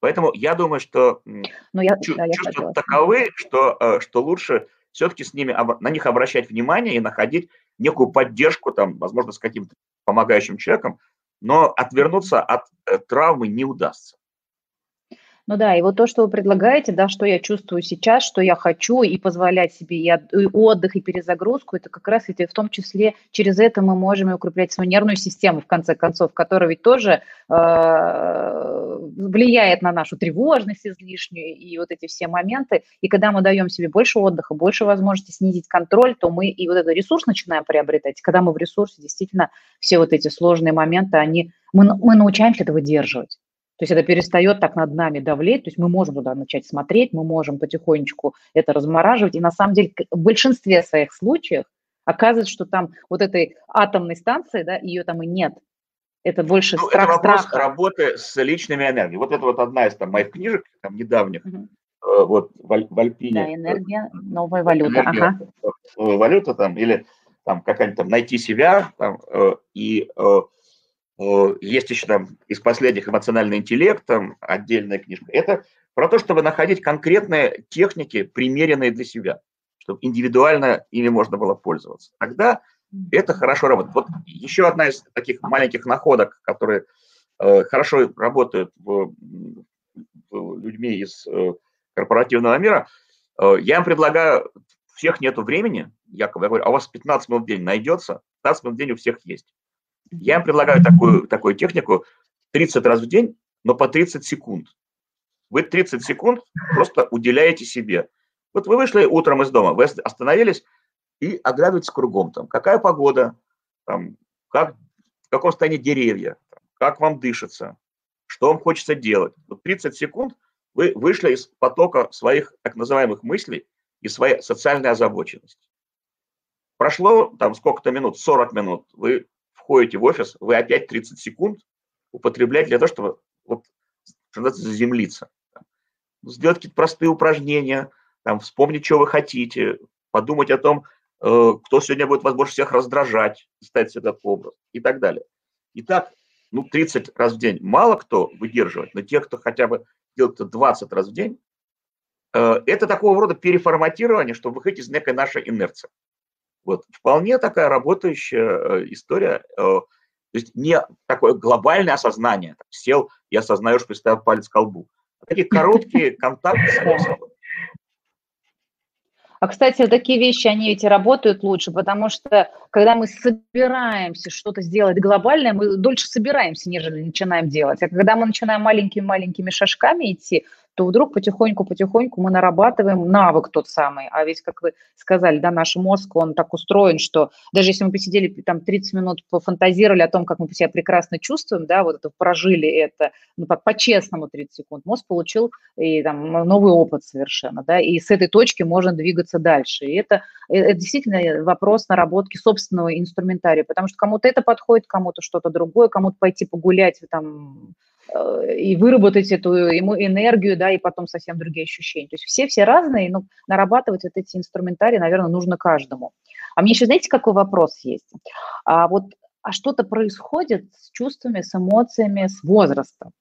Поэтому я думаю, что ну, я, чу- да, чувства я таковы, что, э, что лучше все-таки с ними, на них обращать внимание и находить некую поддержку, там, возможно, с каким-то помогающим человеком, но отвернуться от э, травмы не удастся. Ну да, и вот то, что вы предлагаете, да, что я чувствую сейчас, что я хочу, и позволять себе и, отдых, и перезагрузку, это как раз это в том числе через это мы можем и укреплять свою нервную систему, в конце концов, которая ведь тоже э, влияет на нашу тревожность излишнюю и вот эти все моменты. И когда мы даем себе больше отдыха, больше возможности снизить контроль, то мы и вот этот ресурс начинаем приобретать. Когда мы в ресурсе, действительно, все вот эти сложные моменты, они, мы, мы научаемся это выдерживать. То есть это перестает так над нами давлеть, то есть мы можем туда начать смотреть, мы можем потихонечку это размораживать. И на самом деле в большинстве своих случаев оказывается, что там вот этой атомной станции, да, ее там и нет. Это больше ну, страх, это вопрос страха. работы с личными энергиями. Вот это вот одна из там моих книжек, там недавних, угу. э, вот в, в Альпине. Да, энергия, новая валюта. Энергия, ага. Э, валюта там, или там какая-нибудь там найти себя, там, э, и э, есть еще там из последних эмоциональный интеллект, там отдельная книжка. Это про то, чтобы находить конкретные техники, примеренные для себя, чтобы индивидуально ими можно было пользоваться. Тогда это хорошо работает. Вот еще одна из таких маленьких находок, которые э, хорошо работают в, в людьми из э, корпоративного мира, э, я им предлагаю, всех нету времени, якобы я говорю, а у вас 15 минут в день найдется, 15 минут в день у всех есть. Я предлагаю такую, такую технику 30 раз в день, но по 30 секунд. Вы 30 секунд просто уделяете себе. Вот вы вышли утром из дома, вы остановились и оглядываетесь кругом. Там, какая погода, там, как, в каком состоянии деревья, как вам дышится, что вам хочется делать. Вот 30 секунд вы вышли из потока своих так называемых мыслей и своей социальной озабоченности. Прошло там сколько-то минут, 40 минут, вы входите в офис, вы опять 30 секунд употребляете для того, чтобы вот, что заземлиться. Сделать какие-то простые упражнения, там, вспомнить, что вы хотите, подумать о том, э, кто сегодня будет вас больше всех раздражать, ставить этот образ и так далее. Итак, ну, 30 раз в день мало кто выдерживает, но те, кто хотя бы делает это 20 раз в день, э, это такого рода переформатирование, чтобы выходить из некой нашей инерции. Вот, вполне такая работающая э, история. Э, то есть не такое глобальное осознание. Там, сел и осознаешь, приставил палец к колбу. А такие короткие контакты с собой. А, кстати, такие вещи, они ведь и работают лучше, потому что когда мы собираемся что-то сделать глобальное, мы дольше собираемся, нежели начинаем делать. А когда мы начинаем маленькими-маленькими шажками идти, то вдруг потихоньку-потихоньку мы нарабатываем навык тот самый. А ведь, как вы сказали, да, наш мозг, он так устроен, что даже если мы посидели там 30 минут, пофантазировали о том, как мы себя прекрасно чувствуем, да, вот это прожили это, ну так по-честному 30 секунд, мозг получил и там новый опыт совершенно, да, и с этой точки можно двигаться дальше. И это, э, это действительно вопрос наработки собственного инструментария, потому что кому-то это подходит, кому-то что-то другое, кому-то пойти погулять там Э, и выработать эту ему энергию, да, и потом совсем другие ощущения. То есть все все разные, но нарабатывать вот эти инструментарии, наверное, нужно каждому. А мне еще, знаете, какой вопрос есть? А вот а что-то происходит с чувствами, с эмоциями, с возрастом.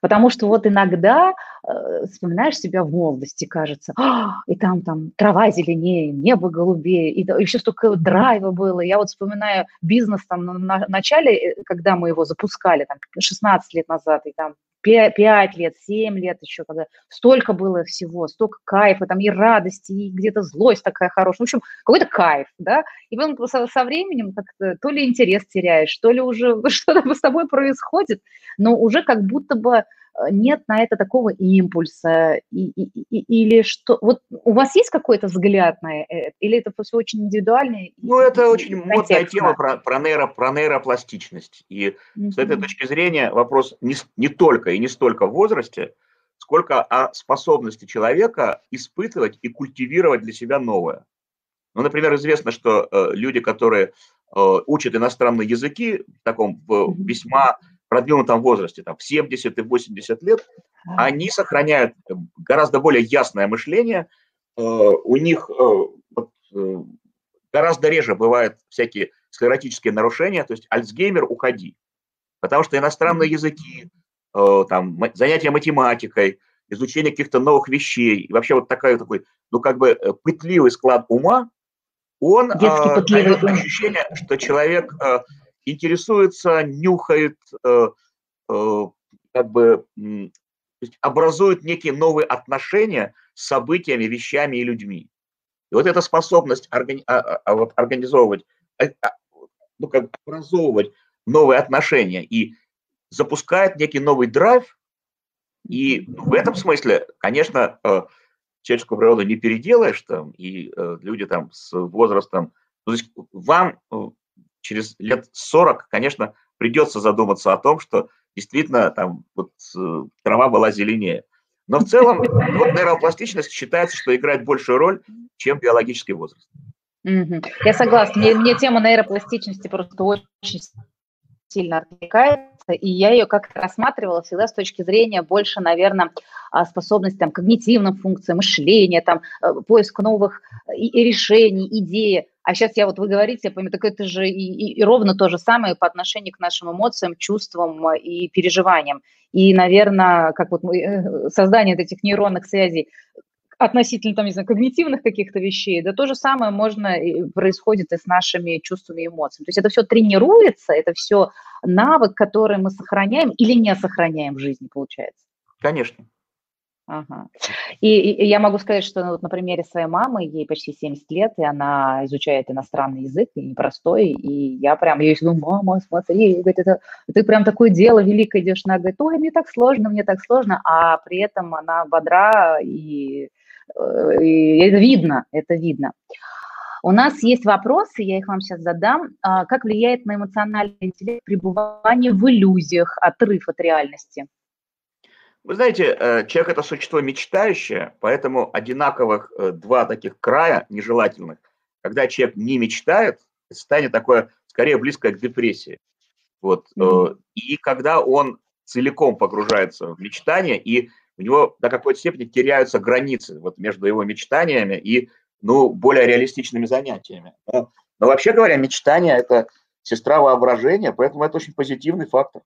Потому что вот иногда э, вспоминаешь себя в молодости, кажется, а, и там, там трава зеленее, небо голубее, и, и еще столько драйва было. Я вот вспоминаю бизнес там на, на начале, э, когда мы его запускали, там 16 лет назад, и там 5 лет, 7 лет еще, когда столько было всего, столько кайфа, там и радости, и где-то злость такая хорошая. В общем, какой-то кайф, да. И потом со, со временем как-то то ли интерес теряешь, то ли уже что-то с тобой происходит, но уже как будто бы нет на это такого импульса, и, и, и, или что, вот у вас есть какой-то взгляд на это, или это все очень индивидуально? Ну, это очень модная тема про, про, нейро, про нейропластичность, и mm-hmm. с этой точки зрения вопрос не, не только и не столько в возрасте, сколько о способности человека испытывать и культивировать для себя новое. Ну, например, известно, что э, люди, которые э, учат иностранные языки в таком в весьма продвинутом возрасте, там, в 70 и 80 лет, они сохраняют гораздо более ясное мышление, э, у них э, э, гораздо реже бывают всякие склеротические нарушения, то есть Альцгеймер уходи, потому что иностранные языки, там, занятия математикой, изучение каких-то новых вещей, и вообще вот такой, такой, ну, как бы пытливый склад ума, он дает ощущение, что человек интересуется, нюхает, э, э, как бы есть образуют некие новые отношения с событиями, вещами и людьми. И вот эта способность а, а, а организовывать, а, ну, как образовывать новые отношения и запускает некий новый драйв, и в этом смысле, конечно, э, человеческую природу не переделаешь там, и э, люди там с возрастом, ну, то есть вам э, через лет 40, конечно, придется задуматься о том, что действительно там вот трава была зеленее. Но в целом вот нейропластичность считается, что играет большую роль, чем биологический возраст. Я согласна. Мне, мне тема нейропластичности просто очень сильно отвлекается, и я ее как-то рассматривала всегда с точки зрения больше, наверное, а, способности там, когнитивных функций, мышления, там, э, поиск новых э, и, решений, идей. А сейчас я вот, вы говорите, я понимаю, так это же и, и, и ровно то же самое по отношению к нашим эмоциям, чувствам э, и переживаниям. И, наверное, как вот мы, создание этих нейронных связей относительно, там, не знаю, когнитивных каких-то вещей, да то же самое можно и происходит и с нашими чувствами и эмоциями. То есть это все тренируется, это все навык, который мы сохраняем или не сохраняем в жизни, получается. Конечно. Ага. И, и, я могу сказать, что, ну, вот на примере своей мамы, ей почти 70 лет, и она изучает иностранный язык, и непростой, и я прям ей говорю, мама, смотри, говорит, это, ты прям такое дело великое идешь, она говорит, ой, мне так сложно, мне так сложно, а при этом она бодра и и это видно, это видно. У нас есть вопросы, я их вам сейчас задам. А, как влияет на эмоциональный интеллект пребывание в иллюзиях, отрыв от реальности? Вы знаете, э, человек – это существо мечтающее, поэтому одинаковых э, два таких края нежелательных. Когда человек не мечтает, состояние такое, скорее, близкое к депрессии. Вот. Mm-hmm. И когда он целиком погружается в мечтание и у него до какой-то степени теряются границы вот между его мечтаниями и ну, более реалистичными занятиями. Но, но вообще говоря, мечтание – это сестра воображения, поэтому это очень позитивный фактор.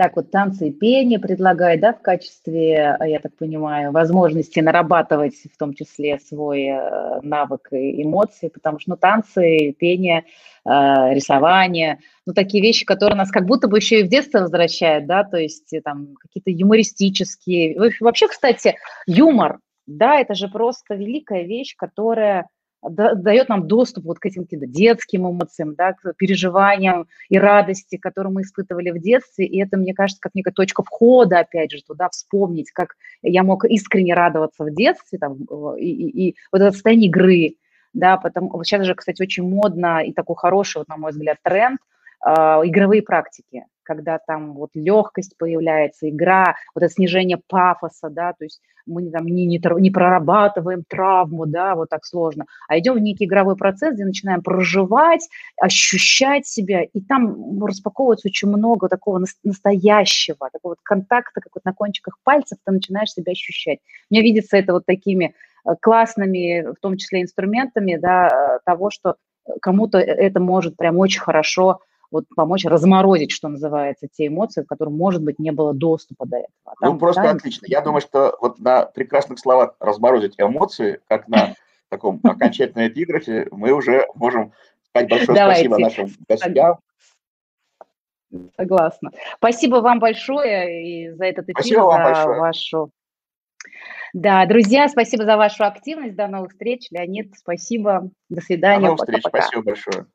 Так вот, танцы и пение предлагает, да, в качестве, я так понимаю, возможности нарабатывать в том числе свой э, навык и эмоции, потому что, ну, танцы, пение, э, рисование, ну, такие вещи, которые нас как будто бы еще и в детство возвращают, да, то есть э, там какие-то юмористические. Вообще, кстати, юмор, да, это же просто великая вещь, которая дает нам доступ вот к этим каким-то детским эмоциям, да, к переживаниям и радости, которые мы испытывали в детстве. И это, мне кажется, как некая точка входа, опять же, туда вспомнить, как я мог искренне радоваться в детстве, там, и, и, и вот это состояние игры, да, потому сейчас же, кстати, очень модно и такой хороший, вот, на мой взгляд, тренд э, игровые практики когда там вот легкость появляется, игра, вот это снижение пафоса, да, то есть мы там не, не, не прорабатываем травму, да, вот так сложно, а идем в некий игровой процесс, где начинаем проживать, ощущать себя, и там распаковывается очень много такого настоящего, такого вот контакта, как вот на кончиках пальцев ты начинаешь себя ощущать. Мне видится это вот такими э, классными, в том числе инструментами, да, э, того, что кому-то э, это может прям очень хорошо вот помочь разморозить, что называется, те эмоции, в которых, может быть, не было доступа до этого. А там, ну, просто да, отлично. Я думаю, что вот на прекрасных словах «разморозить эмоции», как на таком окончательном эпиграфе, мы уже можем сказать большое Давайте. спасибо нашим гостям. Согласна. Спасибо вам большое и за этот эфир, спасибо вам за большое. вашу... Да, друзья, спасибо за вашу активность. До новых встреч. Леонид, спасибо. До свидания. До новых встреч. Спасибо большое.